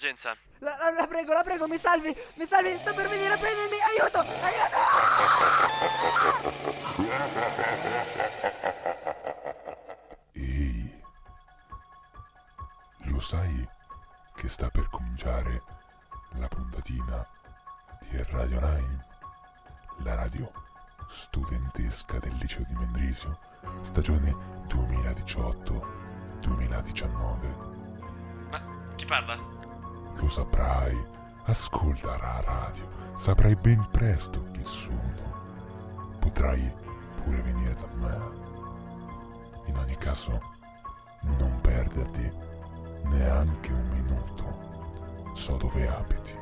d'emergenza. La, la, la prego, la prego, mi salvi, mi salvi, sto per venire a prendermi, aiuto, aiuto! Ehi, lo sai che sta per cominciare la puntatina di Radio 9, la radio studentesca del liceo di Mendrisio, stagione 2018-2019. Ma chi parla? Lo saprai, ascolta la radio, saprai ben presto chi sono. Potrai pure venire da me. In ogni caso, non perderti neanche un minuto. So dove abiti.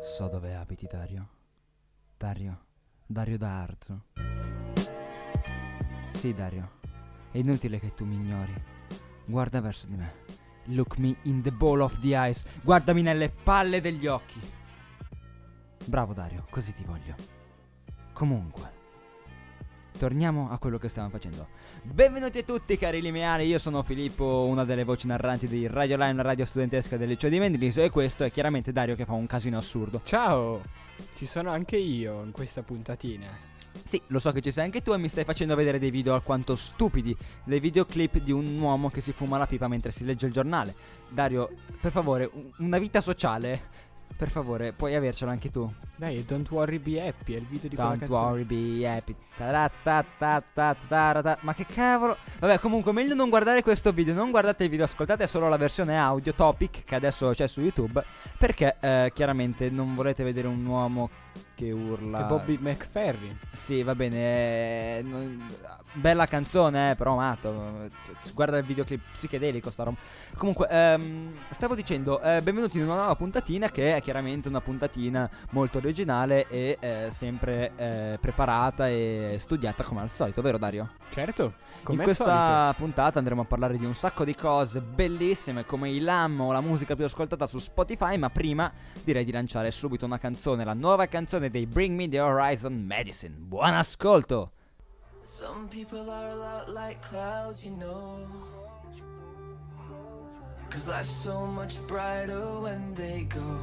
So dove abiti, Dario. Dario. Dario da Arzo. Sì, Dario. È inutile che tu mi ignori. Guarda verso di me. Look me in the ball of the eyes. Guardami nelle palle degli occhi. Bravo Dario, così ti voglio. Comunque. Torniamo a quello che stavamo facendo. Benvenuti a tutti cari lineari, io sono Filippo, una delle voci narranti di Radio Line, la radio studentesca del liceo di Mendrisio e questo è chiaramente Dario che fa un casino assurdo. Ciao, ci sono anche io in questa puntatina. Sì, lo so che ci sei anche tu e mi stai facendo vedere dei video alquanto stupidi, dei videoclip di un uomo che si fuma la pipa mentre si legge il giornale. Dario, per favore, un- una vita sociale. Per favore, puoi avercela anche tu. Dai, Don't Worry Be Happy, è il video di quella Don't canzone. worry, be happy. Taratatatatata. Ma che cavolo. Vabbè, comunque, meglio non guardare questo video. Non guardate il video, ascoltate solo la versione audio topic che adesso c'è su YouTube. Perché eh, chiaramente non volete vedere un uomo che urla. È Bobby McFerrin. Sì, va bene. eh, non- bella canzone, eh, però matto. Guarda il videoclip psichedelico, sta roba. Comunque, ehm, stavo dicendo, eh, benvenuti in una nuova puntatina che è chiaramente una puntatina molto originale e eh, sempre eh, preparata e studiata come al solito, vero Dario? Certo, come in al questa solito. puntata andremo a parlare di un sacco di cose bellissime come i LAM o la musica più ascoltata su Spotify, ma prima direi di lanciare subito una canzone, la nuova canzone dei Bring Me the Horizon Medicine. Buon ascolto! Some people are a lot like clouds, you know. Cause life's so much brighter when they go.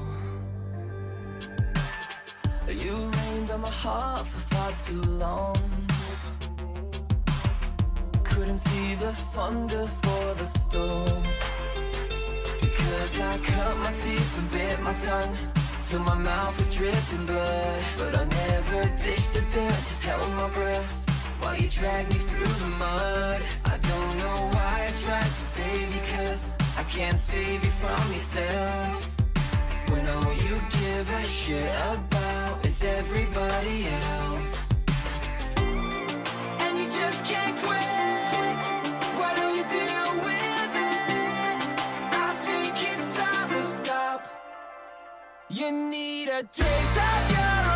You rained on my heart for far too long. Couldn't see the thunder for the storm. Because I cut my teeth and bit my tongue Till my mouth was dripping blood But I never dished the dirt, just held my breath While you dragged me through the mud I don't know why I tried to save you Cause I can't save you from yourself. When all you give a shit about is everybody else. And you just can't quit. Why don't you deal with it? I think it's time to stop. You need a taste of your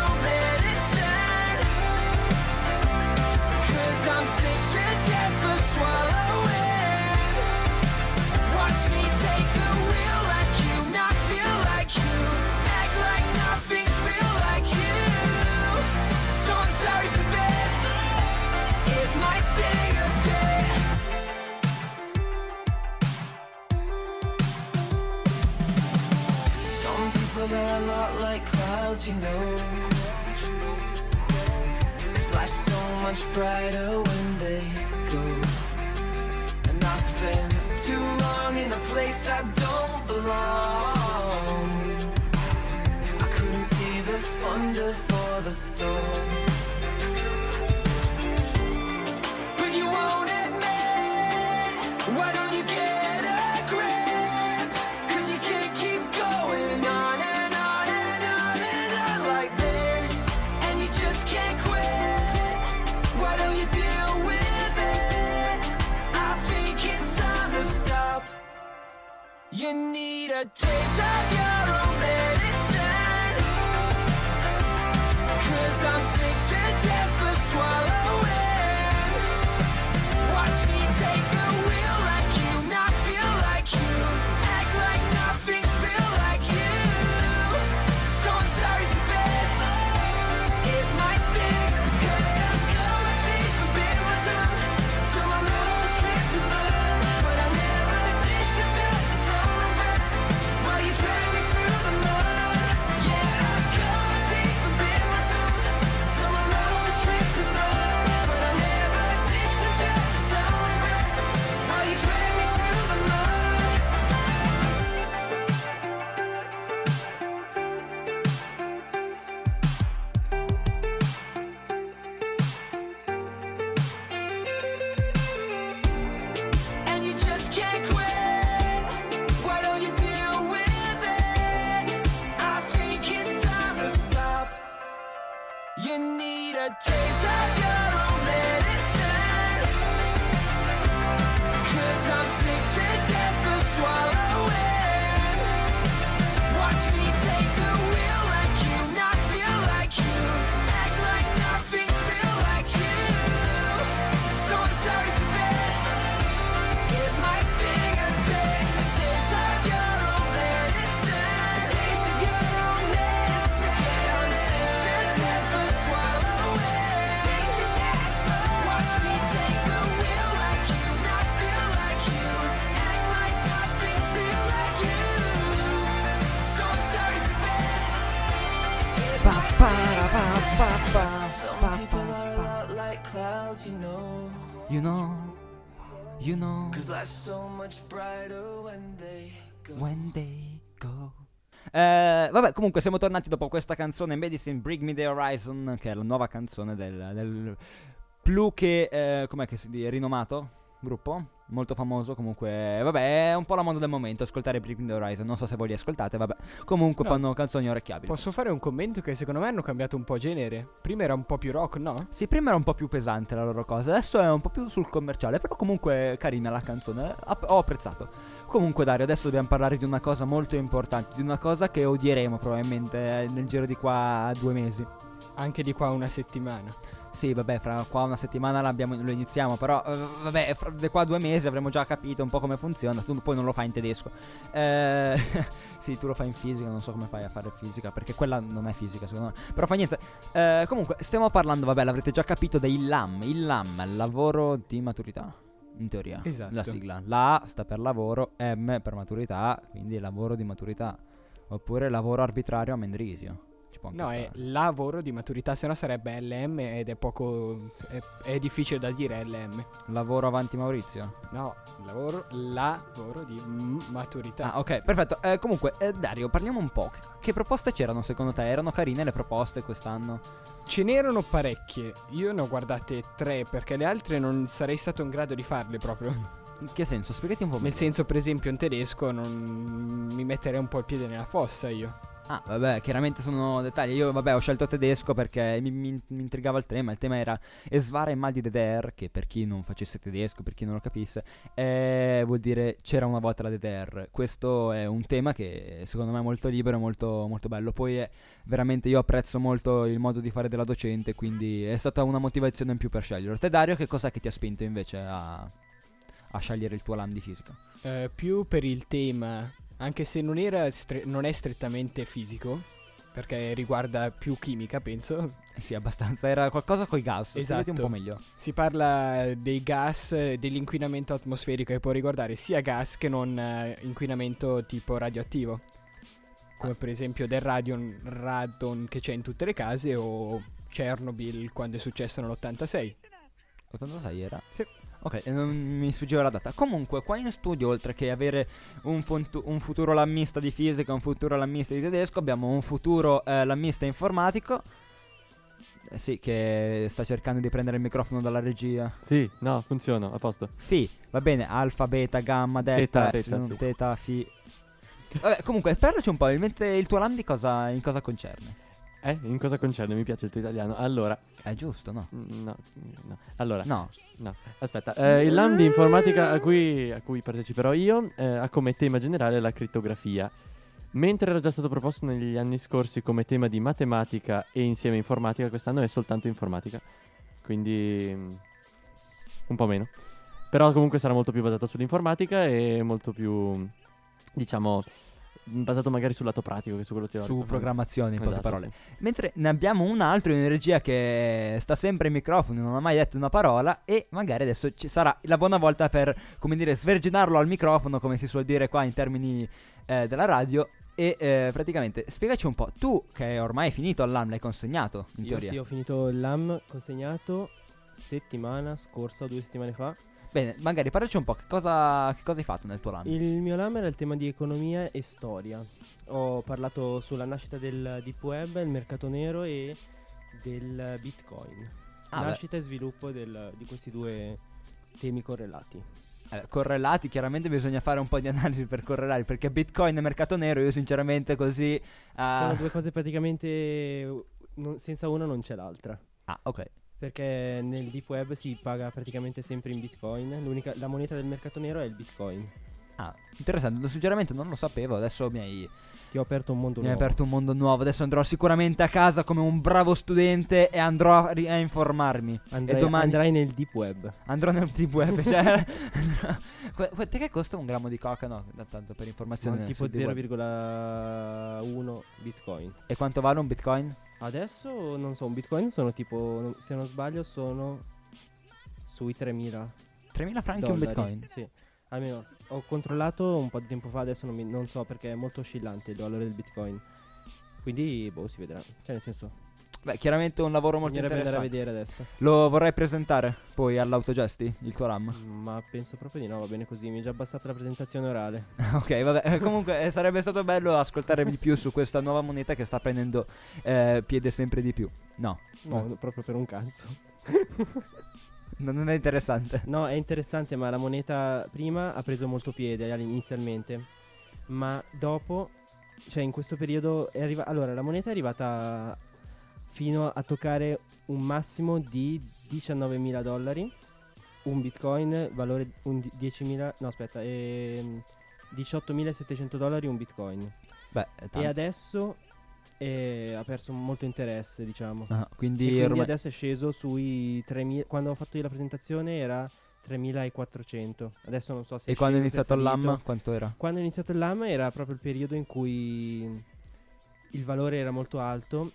clouds, you know. Cause life's so much brighter when they go. And I spend too long in a place I don't belong. I couldn't see the thunder for the storm. Need a taste of your own medicine. Cause I'm sick You know, you know, Cause life's so much brighter when they go. when they go. Eh, vabbè, comunque siamo tornati dopo questa canzone Medicine Bring Me The Horizon, che è la nuova canzone del, del più che, eh, com'è che si dice, rinomato gruppo, molto famoso, comunque, vabbè, è un po' la moda del momento, ascoltare Bring Me The Horizon, non so se voi li ascoltate, vabbè, comunque No. fanno canzoni orecchiabili. Posso fare un commento che secondo me hanno cambiato un po' genere? Prima era un po' più rock, no? Sì, prima era un po' più pesante la loro cosa, adesso è un po' più sul commerciale, però comunque carina la canzone, ho apprezzato. Comunque Dario, adesso dobbiamo parlare di una cosa molto importante, di una cosa che odieremo probabilmente nel giro di qua due mesi. Anche di qua una settimana. Sì, vabbè, fra qua una settimana lo iniziamo, però eh, vabbè, fra qua due mesi avremo già capito un po' come funziona, tu poi non lo fai in tedesco. Eh, sì, tu lo fai in fisica, non so come fai a fare fisica, perché quella non è fisica secondo me. Però fa niente. Eh, comunque, stiamo parlando, vabbè, l'avrete già capito, dei LAM. Il LAM, lavoro di maturità, in teoria. Esatto. La sigla. La A sta per lavoro, M per maturità, quindi lavoro di maturità. Oppure lavoro arbitrario a Mendrisio. Può anche No, è stare. lavoro di maturità, se no sarebbe LM ed è poco... è, è difficile da dire LM. Lavoro avanti Maurizio. No, lavoro, lavoro di mm, maturità. Ah, ok, perfetto. Eh, comunque, eh, Dario, parliamo un po'. Che, proposte c'erano secondo te? Erano carine le proposte quest'anno? Ce n'erano parecchie, io ne ho guardate tre perché le altre non sarei stato in grado di farle proprio. In che senso? Spiegati un po' Nel meglio. senso, per esempio, in tedesco non mi metterei un po' il piede nella fossa io. Ah, vabbè, chiaramente sono dettagli. Io, vabbè, ho scelto tedesco perché mi, mi- mi intrigava il tema. Il tema era Esvara e mal di DDR, che per chi non facesse tedesco, per chi non lo capisse, eh, vuol dire c'era una volta la DDR. Questo è un tema che secondo me è molto libero e molto, molto bello. Poi è veramente io apprezzo molto il modo di fare della docente, quindi è stata una motivazione in più per scegliere. Te Dario, che cos'è che ti ha spinto invece a, a scegliere il tuo LAM di fisica? Eh, più per il tema, anche se non, era stre- non è strettamente fisico, perché riguarda più chimica, penso. Eh sì, abbastanza. Era qualcosa con i gas. Spiegati un Esatto. po' meglio. Si parla dei gas, dell'inquinamento atmosferico che può riguardare sia gas che non eh, inquinamento tipo radioattivo. Come per esempio del radion, radon che c'è in tutte le case o Chernobyl quando è successo nell'86. 86 era? Sì. Ok, non mi sfuggiva la data. Comunque, qua in studio, oltre che avere un, fontu- un futuro lammista di fisica, un futuro lammista di tedesco, abbiamo un futuro eh, lammista informatico. Eh, sì, che sta cercando di prendere il microfono dalla regia. Sì, no, funziona, a posto. Fi, va bene, alfa, beta, gamma, delta, Teta, epsilon, teta, sì. teta, fi. Vabbè, comunque, parlaci un po', il tuo lam di cosa, in cosa concerne? Eh, in cosa concerne? Mi piace il tuo italiano. Allora, È giusto, no? mm, no, no. Allora, No. no. Aspetta, eh, il LAM di informatica a cui, a cui parteciperò io eh, ha come tema generale la crittografia. Mentre era già stato proposto negli anni scorsi come tema di matematica e insieme informatica, quest'anno è soltanto informatica. Quindi mm, un po' meno. Però comunque sarà molto più basato sull'informatica e molto più, diciamo, basato magari sul lato pratico che su quello teorico. Su programmazione, in poche Esatto, parole. sì. Mentre ne abbiamo un altro in regia che sta sempre ai microfoni, non ha mai detto una parola e magari adesso ci sarà la buona volta per, come dire, sverginarlo al microfono, come si suol dire qua in termini eh, della radio. E eh, praticamente spiegaci un po', tu che ormai hai finito all'AM, l'hai consegnato in Io teoria. sì, ho finito LAM consegnato settimana scorsa o due settimane fa. Bene, magari parlaci un po', che cosa, che cosa hai fatto nel tuo LAM? Il mio LAM era il tema di economia e storia. Ho parlato sulla nascita del deep web, il mercato nero e del bitcoin. Ah, beh. nascita e sviluppo del- di questi due temi correlati. Eh, correlati, chiaramente bisogna fare un po' di analisi per correlare, perché Bitcoin e mercato nero, io sinceramente così... ah, Sono due cose praticamente non- senza una non c'è l'altra. Ah, ok. Perché nel deep web si paga praticamente sempre in bitcoin. L'unica, la moneta del mercato nero è il bitcoin. Ah, interessante. Sinceramente non lo sapevo. Adesso mi hai, Ti ho aperto un mondo mi hai nuovo. aperto un mondo nuovo. Adesso andrò sicuramente a casa come un bravo studente e andrò a, ri- a informarmi. Andrai, e domani andrai nel deep web. andrò nel deep web. cioè, Qu- quant'è che costa un grammo di coca? No, da- tanto per informazione. Ma tipo sul deep web. 0,1 bitcoin. E quanto vale un bitcoin? Adesso non so, un bitcoin sono tipo, se non sbaglio, sono sui 3000 3.000 franchi dollari. un bitcoin. Sì, almeno ho controllato un po' di tempo fa, adesso non, mi- non so perché è molto oscillante il valore del bitcoin. Quindi, boh, si vedrà. Cioè, nel senso, Beh, chiaramente un lavoro molto bisognerebbe andare a interessante. vedere adesso. Lo vorrei presentare poi all'autogesti, il tuo RAM. Ma penso proprio di no, va bene così, mi è già bastata la presentazione orale. ok, vabbè. eh, Comunque eh, sarebbe stato bello ascoltare di più su questa nuova moneta che sta prendendo eh, piede sempre di più. No, No, no, proprio per un cazzo. non è interessante. No, è interessante, ma la moneta prima ha preso molto piede all- inizialmente. Ma dopo, cioè in questo periodo, è arriva- allora la moneta è arrivata fino a toccare un massimo di 19.000 dollari. Un bitcoin, valore un di- 10.000, no aspetta, ehm, 18.700 dollari un bitcoin. Beh. E adesso eh, ha perso molto interesse, diciamo. Ah, E quindi, quindi ormai- adesso è sceso sui 3.000. Quando ho fatto io la presentazione era 3.400. Adesso non so se E quando è iniziato il. LAM quanto era? Quando è iniziato il LAM era proprio il periodo in cui il valore era molto alto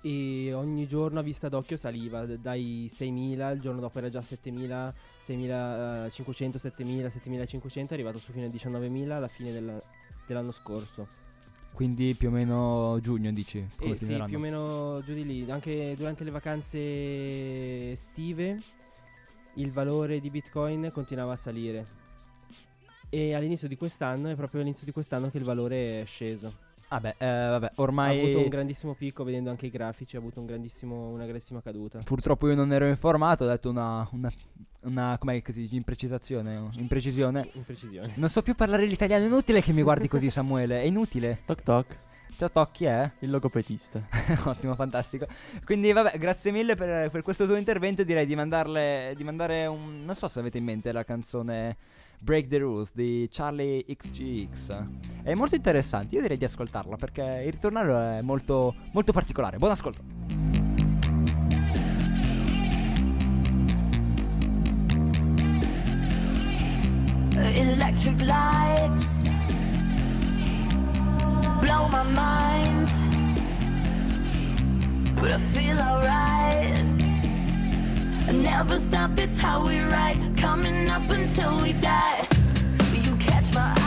e ogni giorno a vista d'occhio saliva dai 6.000, il giorno dopo era già 7.000, 6.500, 7.000, 7.500, è arrivato su fino a 19.000 alla fine della- dell'anno scorso. Quindi più o meno giugno dici? Eh sì, più o meno giù di lì. Anche durante le vacanze estive il valore di Bitcoin continuava a salire. E all'inizio di quest'anno, è proprio all'inizio di quest'anno che il valore è sceso. Ah beh, eh, vabbè, Ha ormai avuto un grandissimo picco, vedendo anche i grafici, ha avuto un grandissimo, una grandissima caduta. purtroppo io non ero informato, ho detto una, una, una com'è che si dice, imprecisazione, imprecisione. In precisione. Non so più parlare l'italiano, è inutile che mi guardi così Samuele, è inutile. Toc toc, Ciao Tocchi, eh? il logopedista. Ottimo, fantastico. Quindi, vabbè, grazie mille per, per questo tuo intervento. Direi di mandarle. Di mandare un. Non so se avete in mente la canzone Break the Rules di Charlie XGX. È molto interessante. Io direi di ascoltarla perché il ritornello è molto, molto particolare. Buon ascolto. Electric lights blow my mind, but I feel alright. Never stop, it's how we ride, coming up until we die. You catch my eye,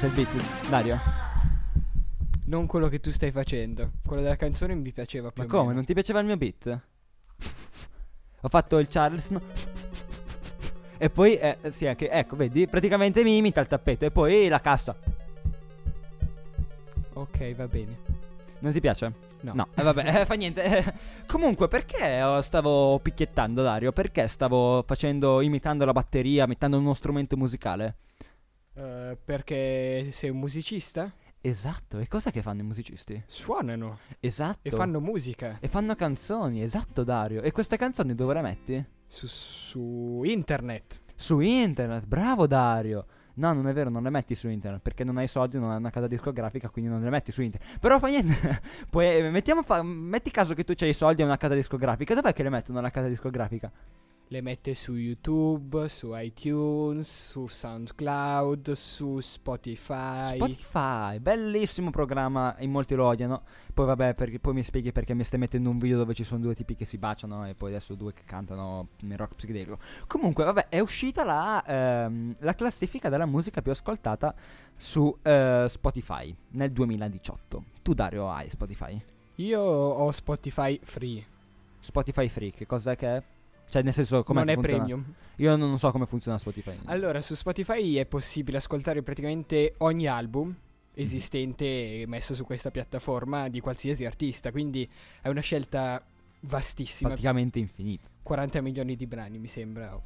piace il beat, Dario? Non quello che tu stai facendo. Quello della canzone mi piaceva più Ma o come? meno. Non ti piaceva il mio beat? Ho fatto il Charleston. E poi, eh, sì, anche, ecco, vedi, praticamente mi imita il tappeto. E poi la cassa. Ok, va bene. Non ti piace? No. No, eh, vabbè, eh, fa niente. Eh, comunque, perché oh, stavo picchiettando, Dario? Perché stavo facendo, imitando la batteria, imitando uno strumento musicale? Eh, perché sei un musicista? Esatto, e cos'è che fanno i musicisti? Suonano Esatto. e fanno musica E fanno canzoni, esatto, Dario. E queste canzoni dove le metti? su, su internet. Su internet, bravo Dario. No, non è vero, non le metti su internet perché non hai soldi, non hai una casa discografica, quindi non le metti su internet. Però fa niente. Poi eh, mettiamo fa- metti caso che tu hai i soldi e una casa discografica. Dov'è che le mettono nella casa discografica? Le mette su YouTube, su iTunes, su SoundCloud, su Spotify. Spotify, bellissimo programma, in molti lo odiano. Poi vabbè, perché poi mi spieghi perché mi stai mettendo un video dove ci sono due tipi che si baciano e poi adesso due che cantano nel rock psichedelico. Comunque, vabbè, è uscita la, ehm, la classifica della musica più ascoltata su eh, Spotify nel 2018. Tu Dario hai Spotify? Io ho Spotify free. Spotify Free, che cos'è che è? Cioè, nel senso, come non è funziona? premium. Io non so come funziona Spotify. Allora, su Spotify è possibile ascoltare praticamente ogni album Mhm. esistente messo su questa piattaforma di qualsiasi artista. Quindi è una scelta vastissima. praticamente infinito. 40 milioni di brani, mi sembra.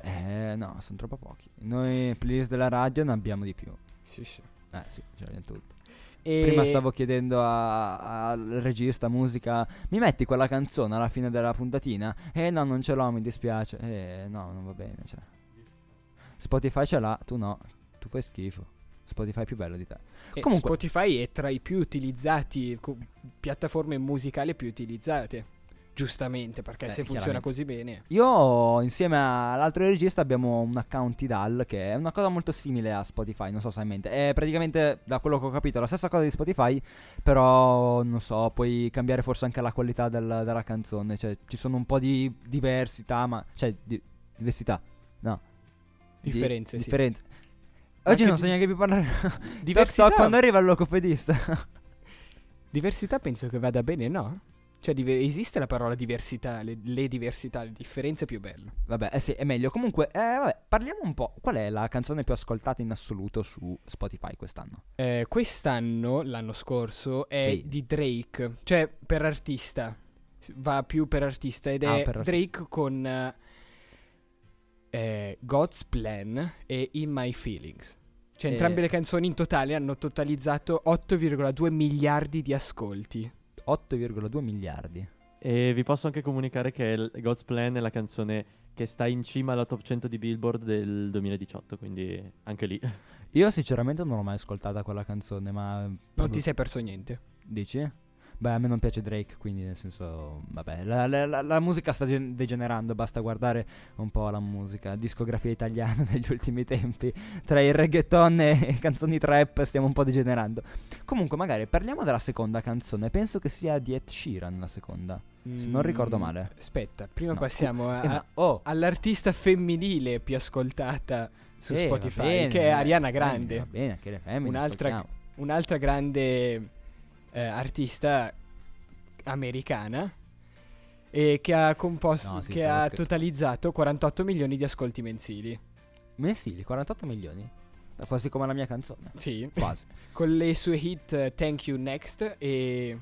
Eh, no, sono troppo pochi. Noi playlist della radio ne abbiamo di più. Sì, sì. Eh sì, ce l'abbiamo tutti. E Prima stavo chiedendo al regista musica, mi metti quella canzone alla fine della puntatina? Eh no, non ce l'ho, mi dispiace. Eh no, non va bene, cioè. Spotify ce l'ha, tu no. Tu fai schifo. Spotify è più bello di te. e comunque- Spotify è tra i più utilizzati, co- piattaforme musicali più utilizzate. Giustamente, perché Eh, se funziona così bene. Io insieme all'altro regista abbiamo un account Tidal che è una cosa molto simile a Spotify, non so se hai in mente. È praticamente, da quello che ho capito, la stessa cosa di Spotify, però non so, puoi cambiare forse anche la qualità del- della canzone, cioè ci sono un po' di diversità, ma cioè di- diversità, no. Di- Differenze, sì. differenze. Oggi anche non di- so neanche più parlare. Diversità, quando arriva il logopedista. diversità penso che vada bene, no? Cioè, diver- esiste la parola diversità, le, le diversità, le differenze più belle. vabbè, eh sì, è meglio. Comunque, eh, vabbè, parliamo un po'. Qual è la canzone più ascoltata in assoluto su Spotify quest'anno? Eh, quest'anno, l'anno scorso, è Sì. di Drake, cioè per artista. Va più per artista ed Ah, è artista. Drake con eh, eh, God's Plan e In My Feelings. Cioè, Eh. entrambe le canzoni in totale hanno totalizzato 8,2 miliardi di ascolti. 8,2 miliardi. E vi posso anche comunicare che God's Plan è la canzone che sta in cima alla top 100 di Billboard del 2018, quindi anche lì. Io sinceramente non l'ho mai ascoltata quella canzone, ma... Non ti sei perso niente. Dici? Beh, a me non piace Drake, quindi nel senso... Vabbè, la, la- la- la musica sta gen- degenerando, basta guardare un po' la musica, discografia italiana negli ultimi tempi. Tra il reggaeton e canzoni trap stiamo un po' degenerando. Comunque, magari parliamo della seconda canzone. Penso che sia di Ed Sheeran la seconda. Se non ricordo Mm, male. Aspetta, prima No, passiamo a- Eh, ma- oh! all'artista femminile più ascoltata su eh, va Spotify, bene, che è va Ariana bene, Grande. Va bene, le femmine, Un'altra, un'altra grande eh, artista americana. e che ha composto No, sì, che ha totalizzato 48 milioni di ascolti mensili. Mensili, 48 milioni. È quasi come la mia canzone. Sì, Quasi. con le sue hit eh, Thank You Next e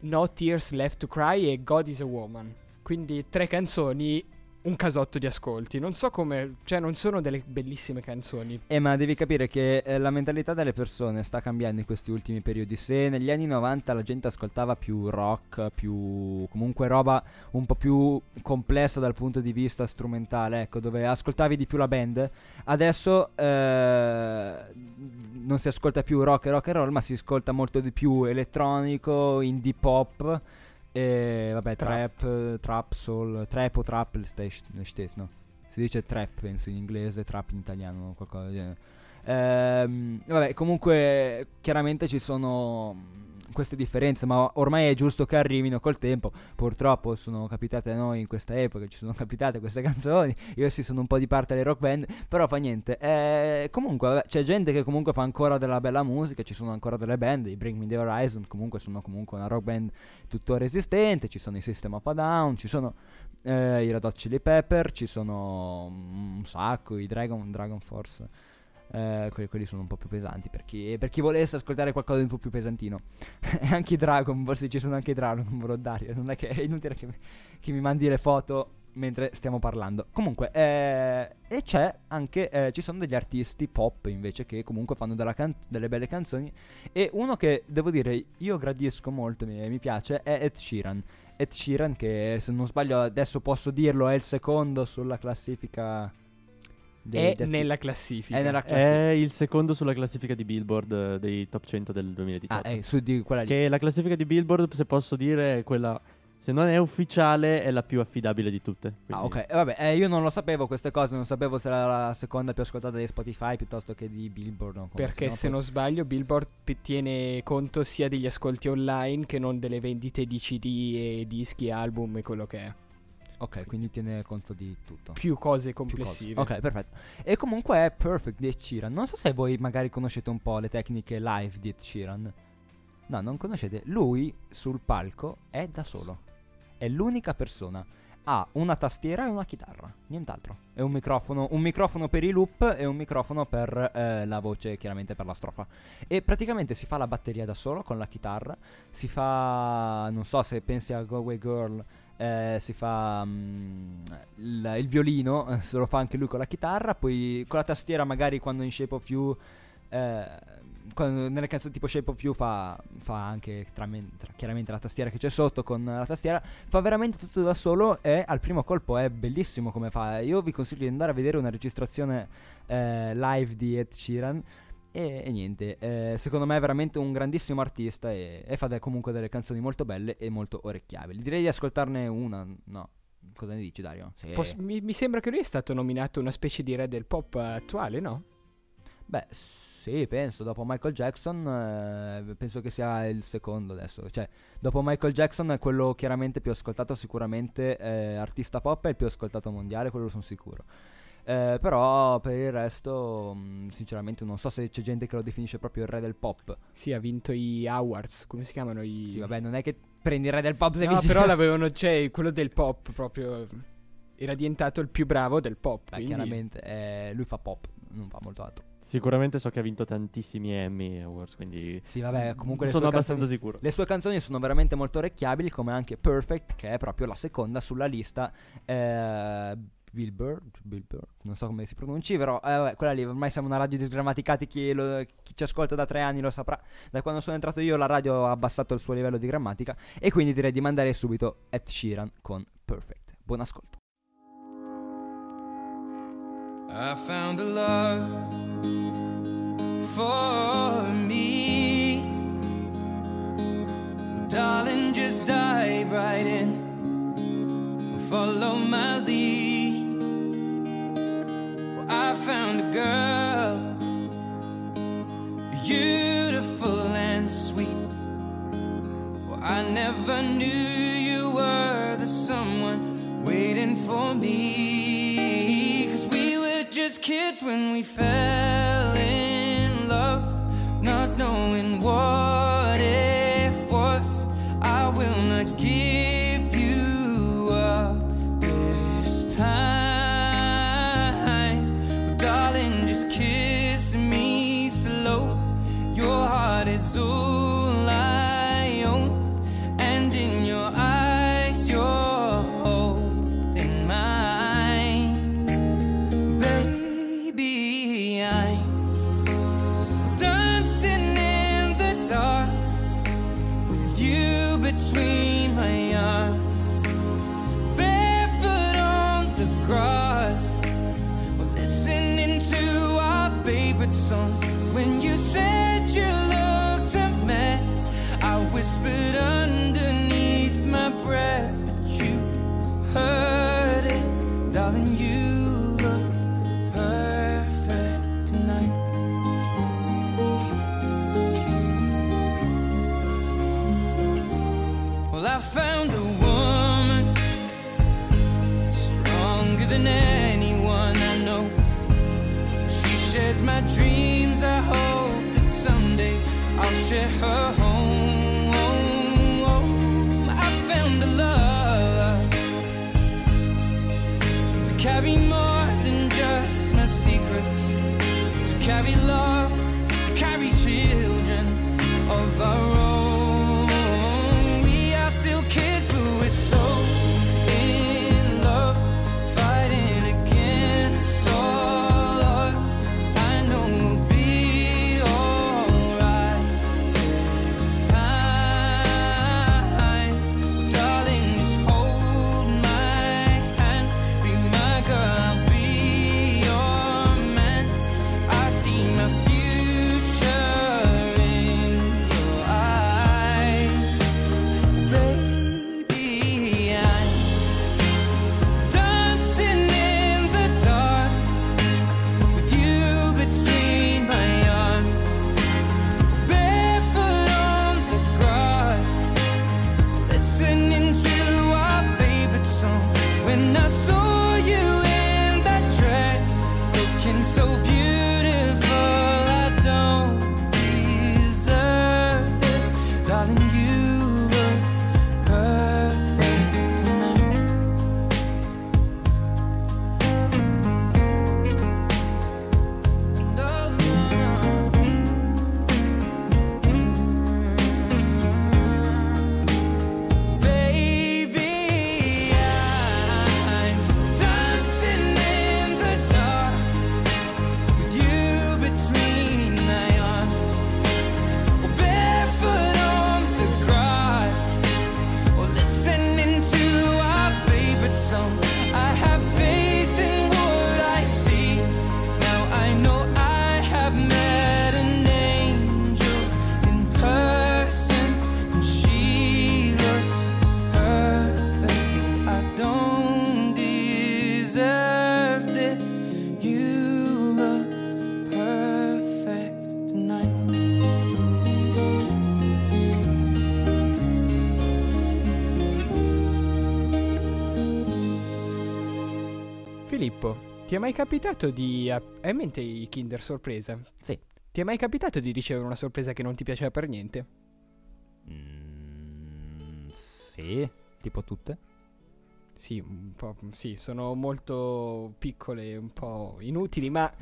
No Tears Left to Cry e God is a Woman. Quindi tre canzoni, un casotto di ascolti. Non so come, cioè non sono delle bellissime canzoni. Eh, ma devi capire che eh, la mentalità delle persone sta cambiando in questi ultimi periodi. Se negli anni 90 la gente ascoltava più rock, più comunque roba un po' più complessa dal punto di vista strumentale, ecco, dove ascoltavi di più la band, adesso eh, non si ascolta più rock e rock and roll, ma si ascolta molto di più elettronico, indie pop. E vabbè, Trap. trap, trap, soul, trap o trap le stes- le stesse, no? Si dice trap, penso in inglese, trap in italiano, qualcosa del genere. Ehm, vabbè, comunque, chiaramente ci sono mh, queste differenze, ma ormai è giusto che arrivino col tempo. Purtroppo sono capitate a noi in questa epoca, ci sono capitate queste canzoni. Io sì sono un po' di parte delle rock band, però fa niente. Eh, comunque, vabbè, c'è gente che comunque fa ancora della bella musica, ci sono ancora delle band, i Bring Me The Horizon comunque sono comunque una rock band tuttora esistente, ci sono i System of a Down, ci sono eh, i Red Hot Chili Pepper, ci sono mm, un sacco, i Dragon, Dragon Force. Eh, quelli, sono un po' più pesanti per chi, per chi volesse ascoltare qualcosa di un po' più pesantino. e anche i Dragon, forse ci sono anche i Dragon, Dario. Non è che è inutile che, che mi mandi le foto mentre stiamo parlando. Comunque, eh, e c'è anche, eh, ci sono degli artisti pop invece che comunque fanno can- delle belle canzoni. E uno che devo dire io gradisco molto, mi, mi piace, è Ed Sheeran. Ed Sheeran, che se non sbaglio adesso posso dirlo, è il secondo sulla classifica. Dei- è dei- nella classifica. è nella classifica. È il secondo sulla classifica di Billboard eh, dei top 100 del 2018. Ah, è su di quella lì. Che la classifica di Billboard, se posso dire, è quella. Se non è ufficiale, è la più affidabile di tutte. Ah, Quindi- ok. Eh, vabbè, eh, io non lo sapevo queste cose, non sapevo se era la seconda più ascoltata di Spotify piuttosto che di Billboard. no, come Perché se poi- non sbaglio Billboard p- tiene conto sia degli ascolti online che non delle vendite di CD e dischi, album e quello che è. Ok, quindi tiene conto di tutto. Più cose Più cose. complessive. Ok, perfetto. E comunque è Perfect di Ed Sheeran. Non so se voi magari conoscete un po' le tecniche live di Ed Sheeran. No, non conoscete. Lui sul palco è da solo. È l'unica persona. Ha una tastiera e una chitarra, nient'altro. E un microfono, un microfono per i loop e un microfono per eh, la voce, chiaramente per la strofa. E praticamente si fa la batteria da solo con la chitarra. Si fa, non so se pensi a Go Away Girl, eh, si fa mm, il, il violino, se lo fa anche lui con la chitarra, poi con la tastiera magari quando in Shape of You, eh, quando nelle canzoni tipo Shape of You fa, fa anche tramen- tra- chiaramente la tastiera che c'è sotto con la tastiera, fa veramente tutto da solo e al primo colpo è bellissimo come fa. Io vi consiglio di andare a vedere una registrazione eh, live di Ed Sheeran. E, e niente, eh, secondo me è veramente un grandissimo artista e, e fa de- comunque delle canzoni molto belle e molto orecchiabili. Direi di ascoltarne una, no. Cosa ne dici Dario? Sì. Pos- mi, mi sembra che lui è stato nominato una specie di re del pop attuale, no? Beh, sì, penso. Dopo Michael Jackson, eh, penso che sia il secondo adesso. Cioè, dopo Michael Jackson è quello chiaramente più ascoltato, sicuramente eh, artista pop è il più ascoltato mondiale, quello sono sicuro. Eh, però per il resto, mh, sinceramente, non so se c'è gente che lo definisce proprio il re del pop. Sì, ha vinto i awards, come si chiamano i... Sì, vabbè, non è che prendi il re del pop se No, però l'avevano, cioè, quello del pop proprio era diventato il più bravo del pop. Beh, quindi- chiaramente, eh, lui fa pop, non fa molto altro. Sicuramente so che ha vinto tantissimi Emmy Awards, quindi Sì, vabbè, comunque le sono sue abbastanza canzoni- sicuro. Le sue canzoni sono veramente molto orecchiabili, come anche Perfect, che è proprio la seconda sulla lista. Eh, Billboard, Billboard, non so come si pronunci, però eh, vabbè, quella lì ormai siamo una radio disgrammaticati. Chi, lo- chi ci ascolta da tre anni lo saprà. Da quando sono entrato io, la radio ha abbassato il suo livello di grammatica. E quindi direi di mandare subito Ed Sheeran con Perfect. Buon ascolto. I found a love for me. Darling, just dive right in. Follow my lead. I found a girl, beautiful and sweet. Well, I never knew you were the someone waiting for me. Cause we were just kids when we fell my dreams. I hope that someday I'll share her ti è mai capitato di... Hai in mente i Kinder sorpresa? Sì. Ti è mai capitato di ricevere una sorpresa che non ti piaceva per niente? Mm, sì, tipo tutte. Sì, un po', sì, sono molto piccole, un po' inutili, ma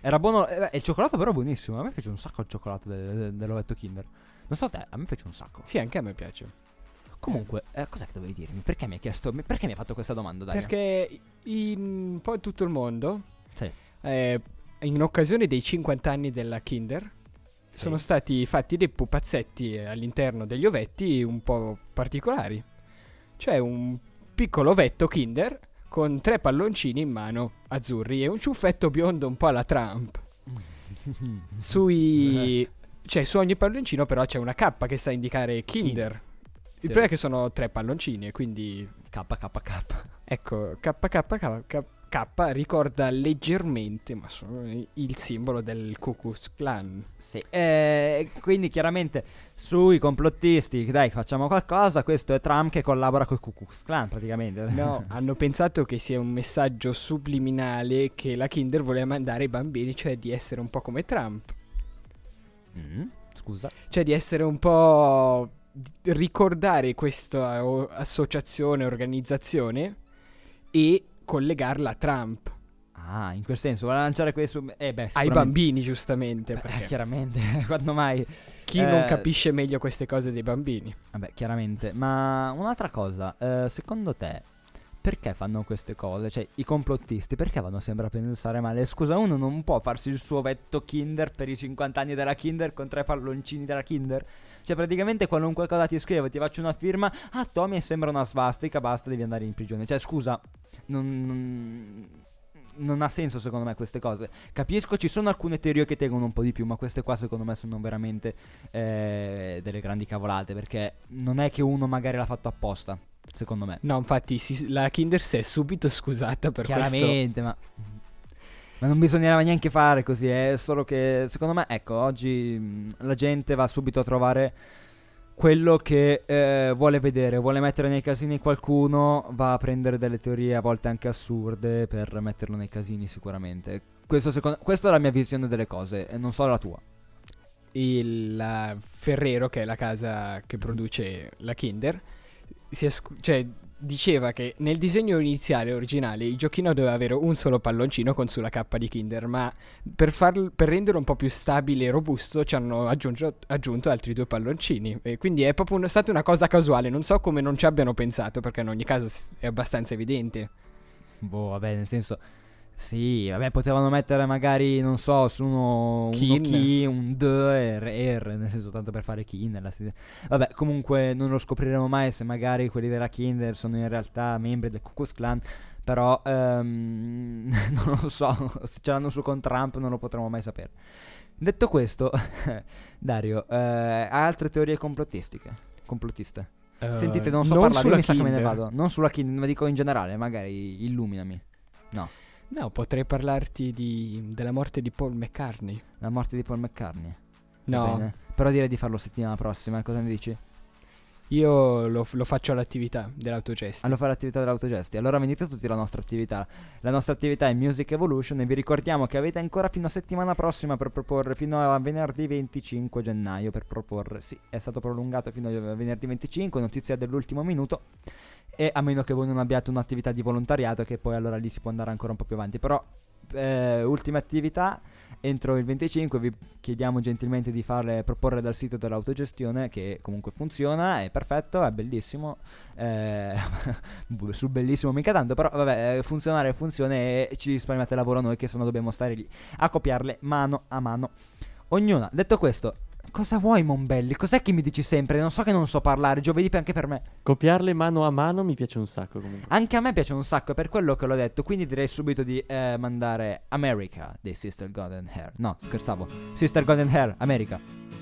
Era buono. eh, il cioccolato però è buonissimo. A me piace un sacco il cioccolato del- del- dell'ovetto Kinder. Non so te, a me piace un sacco. sì, anche a me piace. Comunque, eh, cos'è che dovevi dirmi? Perché mi hai chiesto. Perché mi hai fatto questa domanda, Daria? Perché in un po' in tutto il mondo, Sì. eh, in occasione dei 50 anni della Kinder, sono stati fatti dei pupazzetti all'interno degli ovetti un po' particolari. Cioè un piccolo ovetto Kinder con tre palloncini in mano azzurri e un ciuffetto biondo un po' alla Trump. Sui... Cioè, su ogni palloncino però c'è una K che sta a indicare Kinder. Il problema è che sono tre palloncini e quindi... KKK. Ecco, KKK K ricorda leggermente, ma solo il simbolo del Ku Klux Klan. Sì. Eh, quindi chiaramente sui complottisti, dai, facciamo qualcosa. Questo è Trump che collabora con il Ku Klux Klan, praticamente. No, hanno pensato che sia un messaggio subliminale che la Kinder voleva mandare ai bambini, cioè di essere un po' come Trump. Mm, scusa. Cioè di essere un po'... ricordare questa o- associazione, organizzazione e collegarla a Trump. Ah, in quel senso, vuole lanciare questo. Eh, beh, Ai bambini, giustamente. Eh, Perché chiaramente, quando mai? chi non eh, capisce meglio queste cose dei bambini? Vabbè, chiaramente. Ma un'altra cosa, eh, secondo te, perché fanno queste cose? Cioè, i complottisti, perché vanno sempre a pensare male? Scusa, uno non può farsi il suo vetto Kinder per i 50 anni della Kinder con tre palloncini della Kinder? Cioè, praticamente qualunque cosa ti scrivo, ti faccio una firma, ah, Tommy sembra una svastica, basta, devi andare in prigione. Cioè, scusa, non... non- non ha senso secondo me queste cose. Capisco, ci sono alcune teorie che tengono un po' di più, ma queste qua secondo me sono veramente eh, delle grandi cavolate, perché non è che uno magari l'ha fatto apposta, secondo me. No, infatti si- la Kinder si è subito scusata per questo. Chiaramente, ma... Ma non bisognava neanche fare così, è solo che secondo me, ecco, oggi mh, la gente va subito a trovare quello che eh, vuole vedere, vuole mettere nei casini qualcuno, va a prendere delle teorie a volte anche assurde per metterlo nei casini sicuramente. Questo, secondo, questa è la mia visione delle cose, e non so la tua. Il la Ferrero, che è la casa che produce la Kinder, si è scu- cioè, diceva che nel disegno iniziale originale il giochino doveva avere un solo palloncino con sulla cappa di Kinder, ma per, farl- per renderlo un po' più stabile e robusto ci hanno aggiunto, aggiunto altri due palloncini. E quindi è proprio un- stata una cosa casuale, non so come non ci abbiano pensato, perché in ogni caso è abbastanza evidente. Boh, vabbè, nel senso... Sì, vabbè, potevano mettere magari, non so, su uno, uno Kin. chi, un d e R, nel senso tanto per fare kin. nella Vabbè, comunque non lo scopriremo mai se magari quelli della Kinder sono in realtà membri del Ku Klux Klan, però ehm, non lo so, se ce l'hanno su con Trump non lo potremo mai sapere. Detto questo, Dario, eh, hai altre teorie complottistiche? Complottiste? Eh, Sentite, non so parlare, io sulla mi sa che me ne vado. Non sulla Kinder, ma dico in generale, magari illuminami. No, potrei parlarti di- della morte di Paul McCartney. La morte di Paul McCartney. Va No, bene. Però direi di farlo settimana prossima, cosa ne dici? Io lo, lo faccio all'attività dell'autogesti. Allora fare l'attività dell'autogesti. Allora venite tutti alla nostra attività. La nostra attività è Music Evolution e vi ricordiamo che avete ancora fino a settimana prossima per proporre, fino a venerdì 25 gennaio per proporre. Sì, è stato prolungato fino a venerdì 25, notizia dell'ultimo minuto. E a meno che voi non abbiate un'attività di volontariato che poi allora lì si può andare ancora un po' più avanti. Però eh, ultime attività entro il 25 vi chiediamo gentilmente di farle proporre dal sito dell'autogestione che comunque funziona, è perfetto, è bellissimo. Eh, sul bellissimo mica tanto, però vabbè, eh, funzionare funziona e ci risparmiate lavoro noi che se no dobbiamo stare lì a copiarle mano a mano. Ognuna, detto questo, cosa vuoi Monbelli? Cos'è che mi dici sempre? Non so che non so parlare, giovedì anche per me. Copiarle mano a mano mi piace un sacco comunque. Anche a me piace un sacco, è per quello che l'ho detto. Quindi direi subito di eh, mandare America dei Sister Golden Hair. No, scherzavo. Sister Golden Hair, America.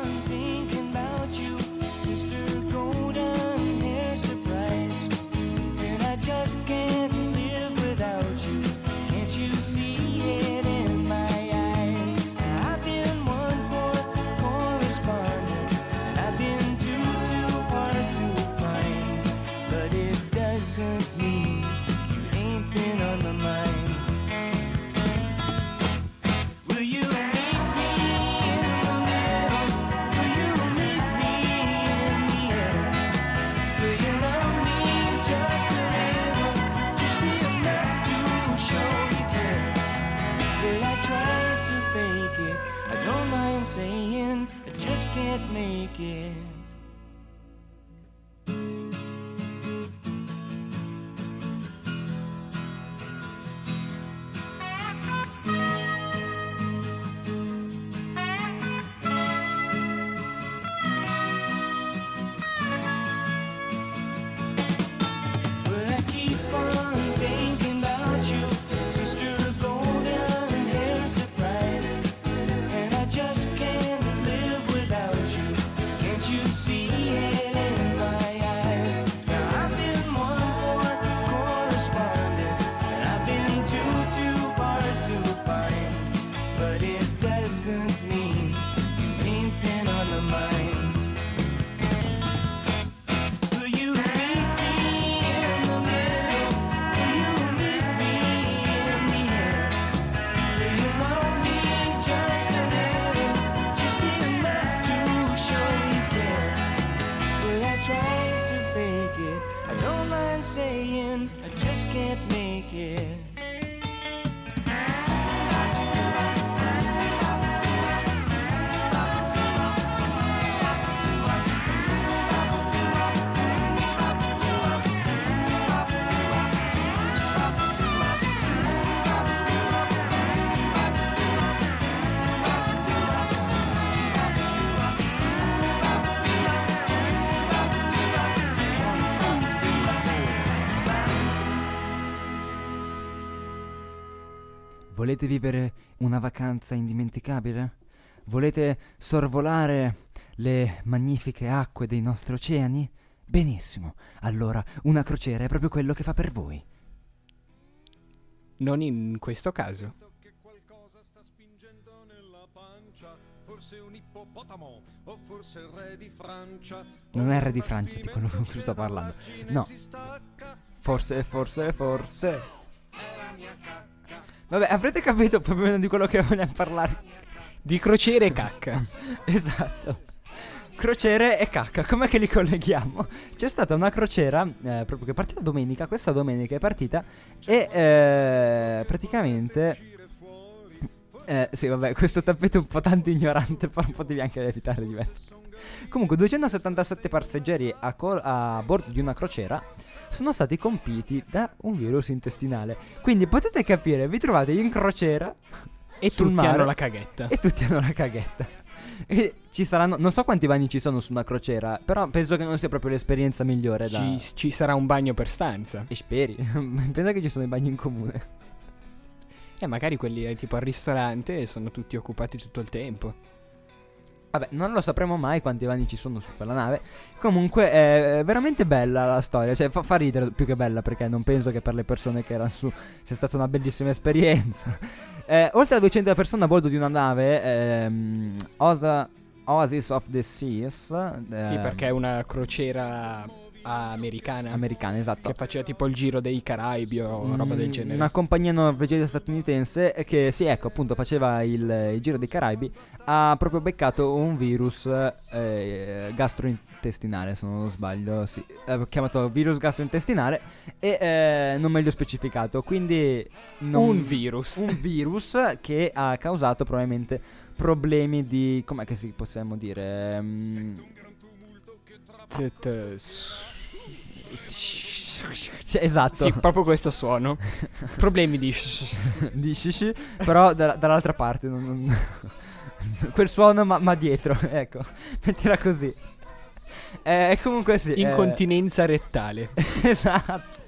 Volete vivere una vacanza indimenticabile? Volete sorvolare le magnifiche acque dei nostri oceani? Benissimo, allora una crociera è proprio quello che fa per voi. Non in questo caso. Non è il re di Francia di quello con cui sto parlando. No. Forse, forse, forse. Vabbè, avrete capito più o meno di quello che vogliamo parlare. Di crociere e cacca. Esatto. Crociere e cacca, com'è che li colleghiamo? C'è stata una crociera, eh, proprio che è partita domenica, questa domenica è partita, e eh, praticamente... Eh, sì, vabbè, questo tappeto è un po' tanto ignorante, però potevi anche evitare di metterlo. Comunque, 277 passeggeri a, col- a bordo di una crociera sono stati colpiti da un virus intestinale. Quindi potete capire, vi trovate in crociera E tutti mare hanno la caghetta. e tutti hanno la caghetta. E ci saranno, non so quanti bagni ci sono su una crociera, però penso che non sia proprio l'esperienza migliore da... Ci, ci sarà un bagno per stanza. E speri, pensa che ci sono i bagni in comune. E magari quelli eh, tipo al ristorante sono tutti occupati tutto il tempo. Vabbè, non lo sapremo mai quanti bagni ci sono su quella nave. Comunque è veramente bella la storia, cioè fa, fa ridere più che bella perché non penso che per le persone che erano su sia stata una bellissima esperienza. Eh, oltre a 200 persone a bordo di una nave, ehm, Osa- Oasis of the Seas, Sì, ehm, perché è una crociera americana americana, esatto. che faceva tipo il giro dei Caraibi o roba del Mm, genere. Una compagnia norvegese statunitense che sì, ecco, appunto faceva il, il giro dei Caraibi, ha proprio beccato un virus eh, gastrointestinale, se non sbaglio, sì, ha chiamato virus gastrointestinale e eh, non meglio specificato, quindi non- Un virus. un virus che ha causato probabilmente problemi di com'è che si possiamo dire mm, esatto Sì, proprio questo suono. Problemi di... di shishi, però da- dall'altra parte non- non- quel suono ma, ma dietro, ecco, mettila così. Eh, comunque sì. eh, Incontinenza rettale. esatto.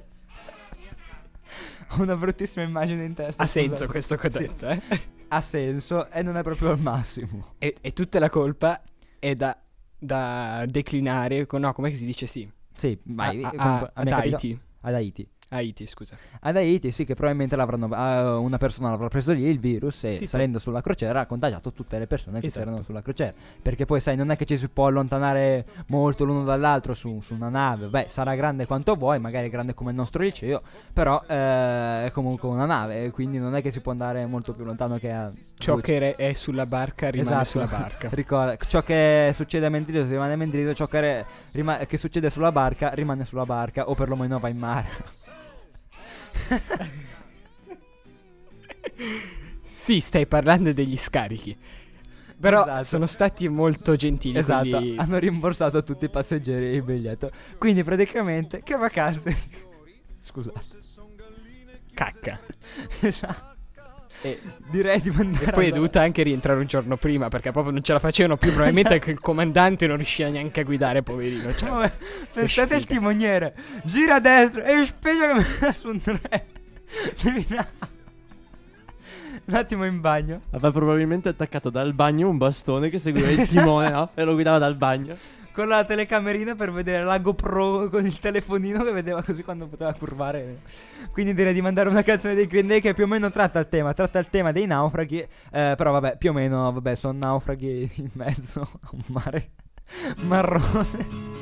Ho una bruttissima immagine in testa. Ha senso scusate. questo che ho Sì. detto, eh? Ha senso e non è proprio il massimo. E, e tutta la colpa è da, da declinare con... No, com'è che si dice sì? Sì, vai. A- a- a- ad Haiti. Ad Haiti. Haiti, scusa. Ad Haiti, sì, che probabilmente l'avranno. ah, una persona l'avrà preso lì il virus e Sì, salendo sulla crociera ha contagiato tutte le persone che Esatto. c'erano sulla crociera. Perché poi, sai, non è che ci si può allontanare molto l'uno dall'altro su, su una nave. Beh, sarà grande quanto vuoi, magari grande come il nostro liceo, però eh, è comunque una nave, quindi non è che si può andare molto più lontano che a. Ciò due- che è sulla barca rimane Esatto. sulla barca. Ricorda, ciò che succede a Mendrito rimane a Mendrito, ciò che, re- rima- che succede sulla barca rimane sulla barca, o perlomeno va in mare. Sì, stai parlando degli scarichi. Però Esatto. sono stati molto gentili. Esatto, quelli- hanno rimborsato a tutti i passeggeri il biglietto. Quindi praticamente che vacanze. Scusate. Cacca. Esatto. E, Direi di mandare e poi è dovuta anche rientrare un giorno prima perché proprio non ce la facevano più. Probabilmente che il comandante non riusciva neanche a guidare, poverino. Cioè, Vabbè, pensate sfiga. timoniere. Gira a destra e spegna che mi dà su un tre. Un attimo in bagno. Aveva probabilmente attaccato dal bagno un bastone che seguiva il timone, no? E lo guidava dal bagno. Con la telecamerina per vedere la GoPro con il telefonino che vedeva così quando poteva curvare. Quindi direi di mandare una canzone dei Green Day che più o meno tratta il tema, tratta il tema dei naufraghi. eh, però vabbè, più o meno, vabbè, sono naufraghi in mezzo a un mare marrone.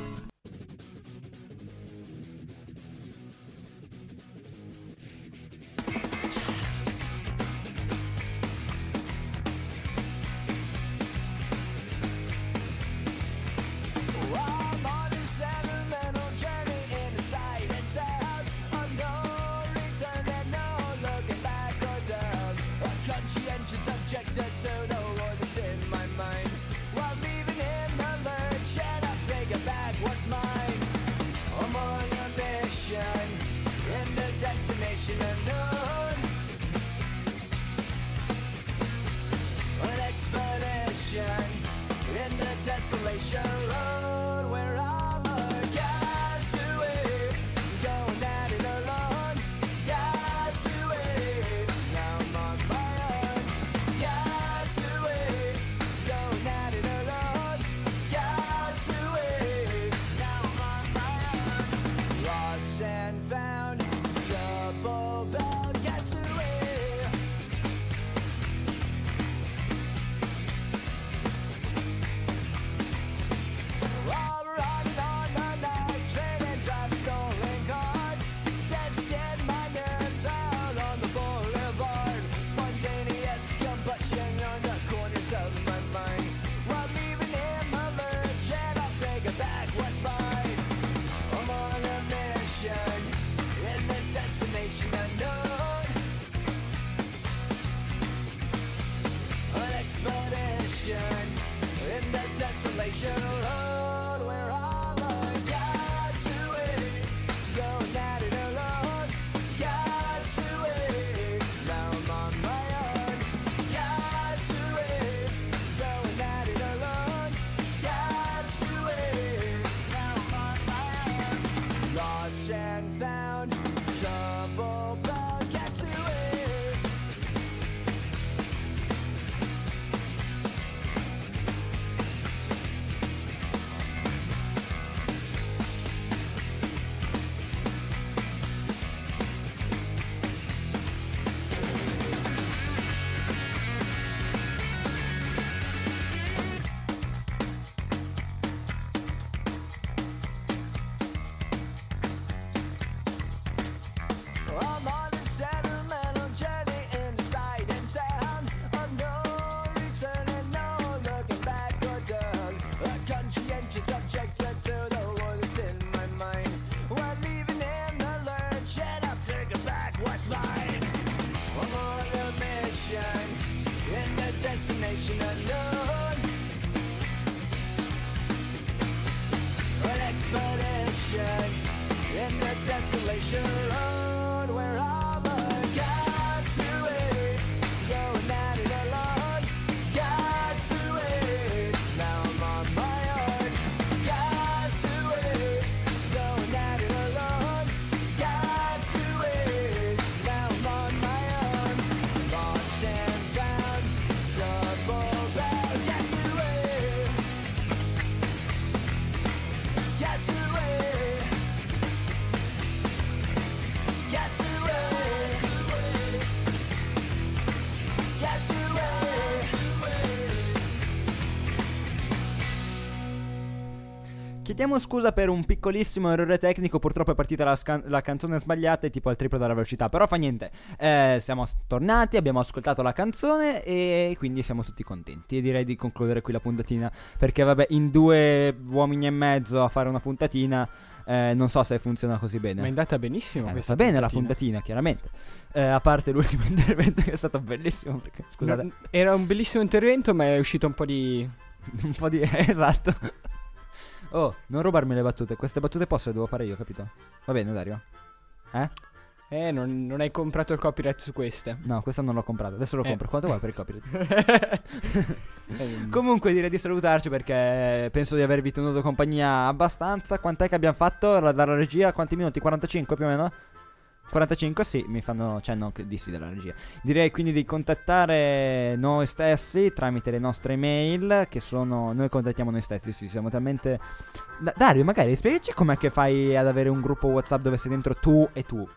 Chiediamo scusa per un piccolissimo errore tecnico, purtroppo è partita la, scan- la canzone sbagliata e tipo al triplo della velocità, però fa niente. Eh, siamo tornati, abbiamo ascoltato la canzone e quindi siamo tutti contenti. E direi di concludere qui la puntatina, perché vabbè, in due uomini e mezzo a fare una puntatina, eh, non so se funziona così bene. Ma è andata benissimo questa sta bene la puntatina. puntatina, chiaramente. Eh, a parte l'ultimo intervento che è stato bellissimo, perché scusate, No, Era un bellissimo intervento, ma è uscito un po' di. un po' di... esatto. Oh, non rubarmi le battute, queste battute posso e devo fare io, capito? Va bene, Dario? Eh? Eh, non, non hai comprato il copyright su queste. No, questo non l'ho comprato, adesso lo Eh. compro. Quanto vuoi per il copyright? Comunque direi di salutarci perché penso di avervi tenuto compagnia abbastanza. Quant'è che abbiamo fatto la- dalla regia? Quanti minuti? 45 più o meno? 45 sì, mi fanno cenno che dissi della regia. Direi quindi di contattare noi stessi tramite le nostre email che sono noi contattiamo noi stessi, sì, siamo talmente Da- Dario, magari spiegaci com'è che fai ad avere un gruppo WhatsApp dove sei dentro tu e tu.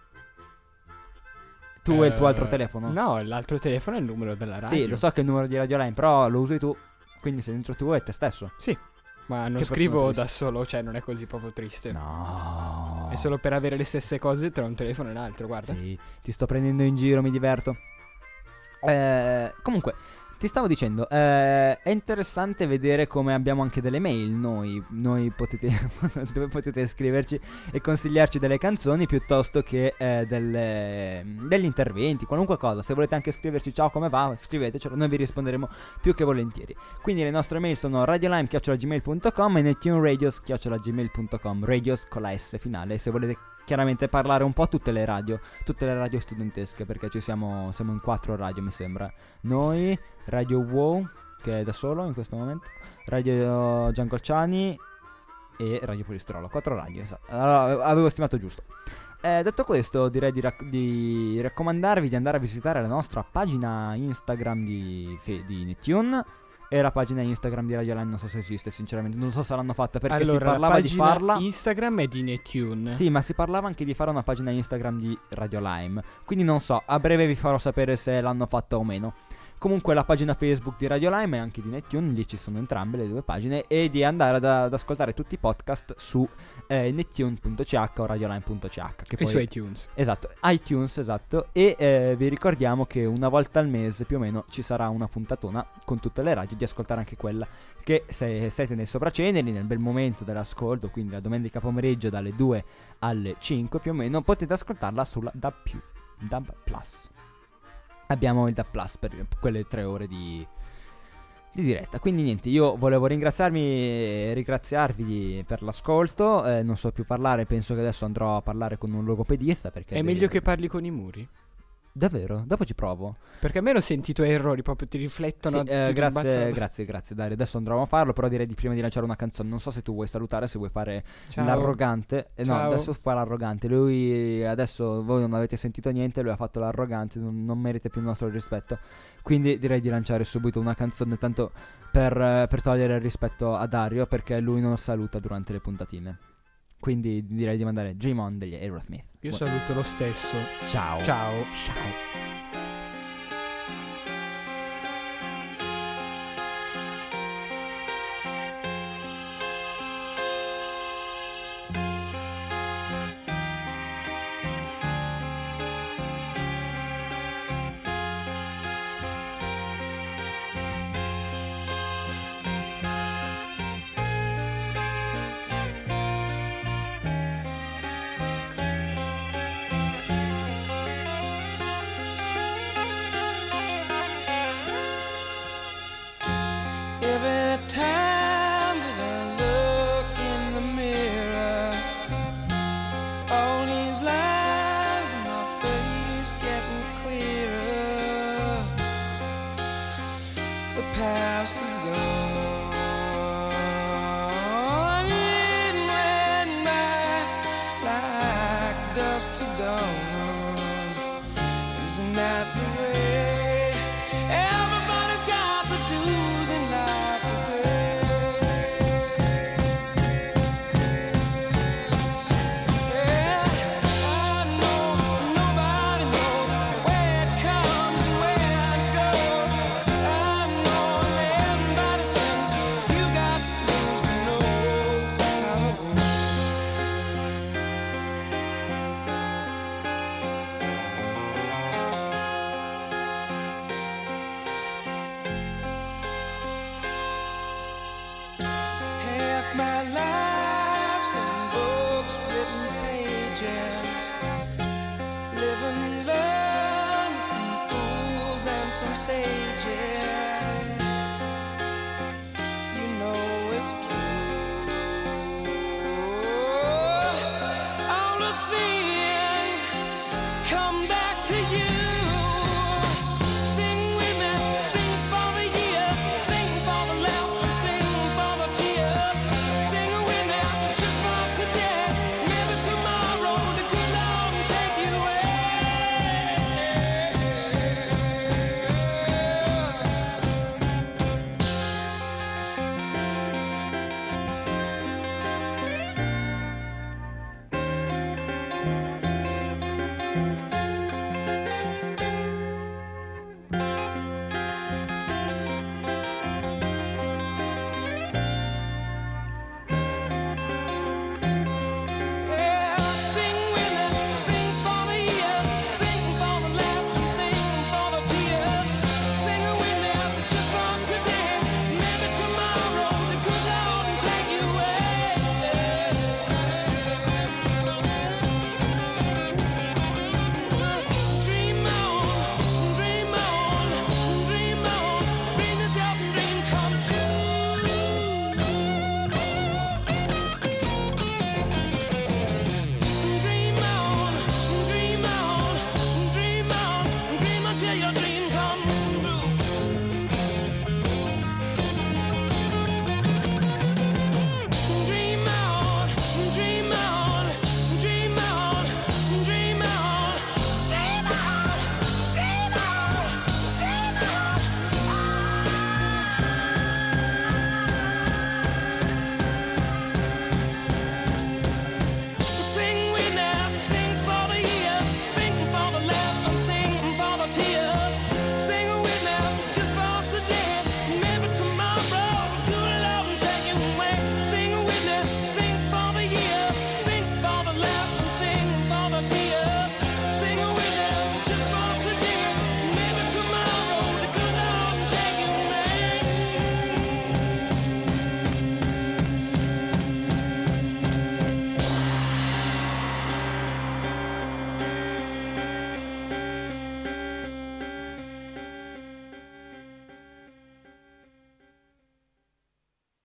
Tu e il tuo eh, altro telefono. No, l'altro telefono è il numero della radio. Sì, lo so che è il numero di Radio Line, però lo usi tu. Quindi sei dentro tu e te stesso. Ma non scrivo da solo, cioè non è così proprio triste. No. È solo per avere le stesse cose tra un telefono e l'altro, guarda. Sì, ti sto prendendo in giro, mi diverto. Eh, comunque, ti stavo dicendo, eh, è interessante vedere come abbiamo anche delle mail noi, noi potete, dove potete scriverci e consigliarci delle canzoni piuttosto che eh, delle- degli interventi, qualunque cosa. Se volete anche scriverci ciao come va, scrivetecelo, noi vi risponderemo più che volentieri. Quindi le nostre mail sono radiolime.gmail.com e nettuneradios.gmail.com radios con la S finale, se volete chiaramente parlare un po' tutte le radio, tutte le radio studentesche, perché ci siamo, siamo in quattro radio mi sembra. Noi, Radio Wow, che è da solo in questo momento, Radio Giangolciani e Radio Polistrolo, quattro radio, esatto. Allora, avevo stimato giusto. Eh, detto questo, direi di, rac- di raccomandarvi di andare a visitare la nostra pagina Instagram di, Fe- di Nettune e la pagina Instagram di Radio Line. Non so se esiste, sinceramente. Non so se l'hanno fatta perché allora, si parlava la di farla. Instagram è di Netune. Sì, ma si parlava anche di fare una pagina Instagram di Radio Lime. Quindi non so, a breve vi farò sapere se l'hanno fatta o meno. Comunque la pagina Facebook di Radio Lime e anche di Nettune, lì ci sono entrambe le due pagine. E di andare ad, ad ascoltare tutti i podcast su eh, nettune.ch o radiolime.ch. Che E poi su iTunes. Esatto, iTunes, esatto. E eh, vi ricordiamo che una volta al mese più o meno ci sarà una puntatona con tutte le radio di ascoltare anche quella. Che se siete nei sopraceneri, nel bel momento dell'ascolto, quindi la domenica pomeriggio dalle 2 alle 5 più o meno, potete ascoltarla sulla DAB+. DAB Plus. Abbiamo il DAB Plus per quelle tre ore di, di diretta. Quindi niente, io volevo ringraziarmi e ringraziarvi per l'ascolto. eh, non so più parlare, penso che adesso andrò a parlare con un logopedista perché È meglio che parli con i muri. Davvero? Dopo ci provo. Perché almeno ho sentito errori, proprio ti riflettono. Sì, eh, ti grazie, grazie, grazie Dario. Adesso andrò a farlo, però direi di prima di lanciare una canzone. Non so se tu vuoi salutare, se vuoi fare Ciao. l'arrogante. Eh, no, Ciao. adesso fa l'arrogante. Lui adesso voi non avete sentito niente, lui ha fatto l'arrogante, non, non merita più il nostro rispetto. Quindi direi di lanciare subito una canzone tanto per, eh, per togliere il rispetto a Dario, perché lui non saluta durante le puntatine. Quindi direi di mandare Dream On degli Aerosmith. Io saluto lo stesso. Ciao. Ciao. Ciao.